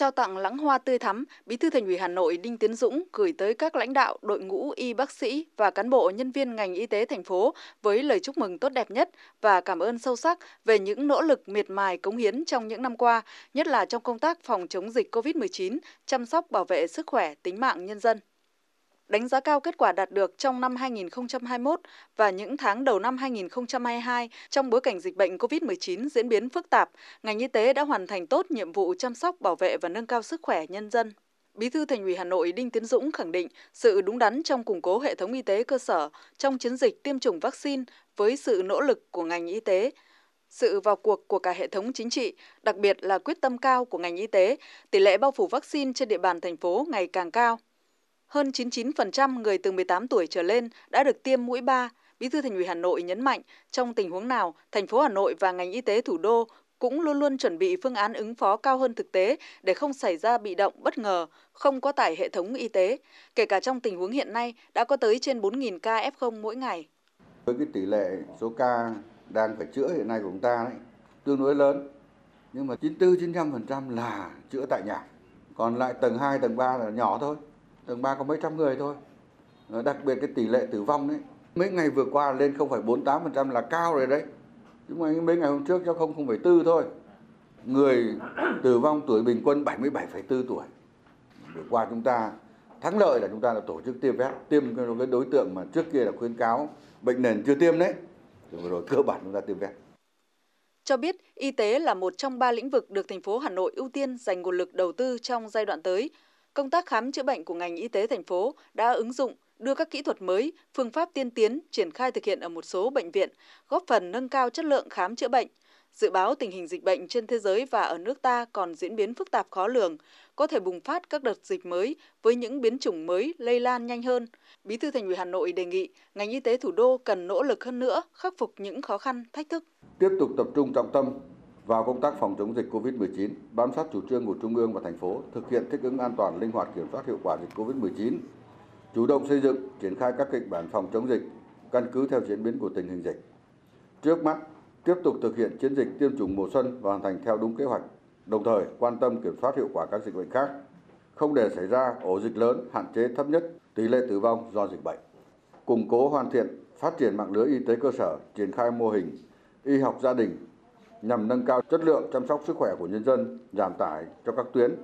Trao tặng lãng hoa tươi thắm, Bí thư Thành ủy Hà Nội Đinh Tiến Dũng gửi tới các lãnh đạo, đội ngũ y bác sĩ và cán bộ nhân viên ngành y tế thành phố với lời chúc mừng tốt đẹp nhất và cảm ơn sâu sắc về những nỗ lực miệt mài cống hiến trong những năm qua, nhất là trong công tác phòng chống dịch COVID-19, chăm sóc bảo vệ sức khỏe, tính mạng nhân dân đánh giá cao kết quả đạt được trong năm 2021 và những tháng đầu năm 2022 trong bối cảnh dịch bệnh COVID-19 diễn biến phức tạp, ngành y tế đã hoàn thành tốt nhiệm vụ chăm sóc, bảo vệ và nâng cao sức khỏe nhân dân. Bí thư Thành ủy Hà Nội Đinh Tiến Dũng khẳng định sự đúng đắn trong củng cố hệ thống y tế cơ sở trong chiến dịch tiêm chủng vaccine với sự nỗ lực của ngành y tế, sự vào cuộc của cả hệ thống chính trị, đặc biệt là quyết tâm cao của ngành y tế, tỷ lệ bao phủ vaccine trên địa bàn thành phố ngày càng cao hơn 99% người từ 18 tuổi trở lên đã được tiêm mũi 3. Bí thư Thành ủy Hà Nội nhấn mạnh, trong tình huống nào, thành phố Hà Nội và ngành y tế thủ đô cũng luôn luôn chuẩn bị phương án ứng phó cao hơn thực tế để không xảy ra bị động bất ngờ, không quá tải hệ thống y tế. Kể cả trong tình huống hiện nay đã có tới trên 4.000 ca F0 mỗi ngày. Với cái tỷ lệ số ca đang phải chữa hiện nay của chúng ta đấy, tương đối lớn, nhưng mà 94-95% là chữa tại nhà. Còn lại tầng 2, tầng 3 là nhỏ thôi tầng 3 có mấy trăm người thôi. Ờ, đặc biệt cái tỷ lệ tử vong đấy. Mấy ngày vừa qua lên không phải 48% là cao rồi đấy. Nhưng mà mấy ngày hôm trước cho không không phải tư thôi. Người tử vong tuổi bình quân 77,4 tuổi. Vừa qua chúng ta thắng lợi là chúng ta đã tổ chức tiêm vét tiêm cho cái đối tượng mà trước kia là khuyến cáo bệnh nền chưa tiêm đấy. Rồi, rồi cơ bản chúng ta tiêm vét. Cho biết y tế là một trong ba lĩnh vực được thành phố Hà Nội ưu tiên dành nguồn lực đầu tư trong giai đoạn tới công tác khám chữa bệnh của ngành y tế thành phố đã ứng dụng đưa các kỹ thuật mới, phương pháp tiên tiến triển khai thực hiện ở một số bệnh viện, góp phần nâng cao chất lượng khám chữa bệnh. Dự báo tình hình dịch bệnh trên thế giới và ở nước ta còn diễn biến phức tạp khó lường, có thể bùng phát các đợt dịch mới với những biến chủng mới lây lan nhanh hơn. Bí thư Thành ủy Hà Nội đề nghị ngành y tế thủ đô cần nỗ lực hơn nữa khắc phục những khó khăn, thách thức. Tiếp tục tập trung trọng tâm vào công tác phòng chống dịch COVID-19, bám sát chủ trương của Trung ương và thành phố, thực hiện thích ứng an toàn, linh hoạt kiểm soát hiệu quả dịch COVID-19, chủ động xây dựng, triển khai các kịch bản phòng chống dịch căn cứ theo diễn biến của tình hình dịch. Trước mắt, tiếp tục thực hiện chiến dịch tiêm chủng mùa xuân và hoàn thành theo đúng kế hoạch, đồng thời quan tâm kiểm soát hiệu quả các dịch bệnh khác, không để xảy ra ổ dịch lớn, hạn chế thấp nhất tỷ lệ tử vong do dịch bệnh. Củng cố hoàn thiện, phát triển mạng lưới y tế cơ sở, triển khai mô hình y học gia đình nhằm nâng cao chất lượng chăm sóc sức khỏe của nhân dân, giảm tải cho các tuyến.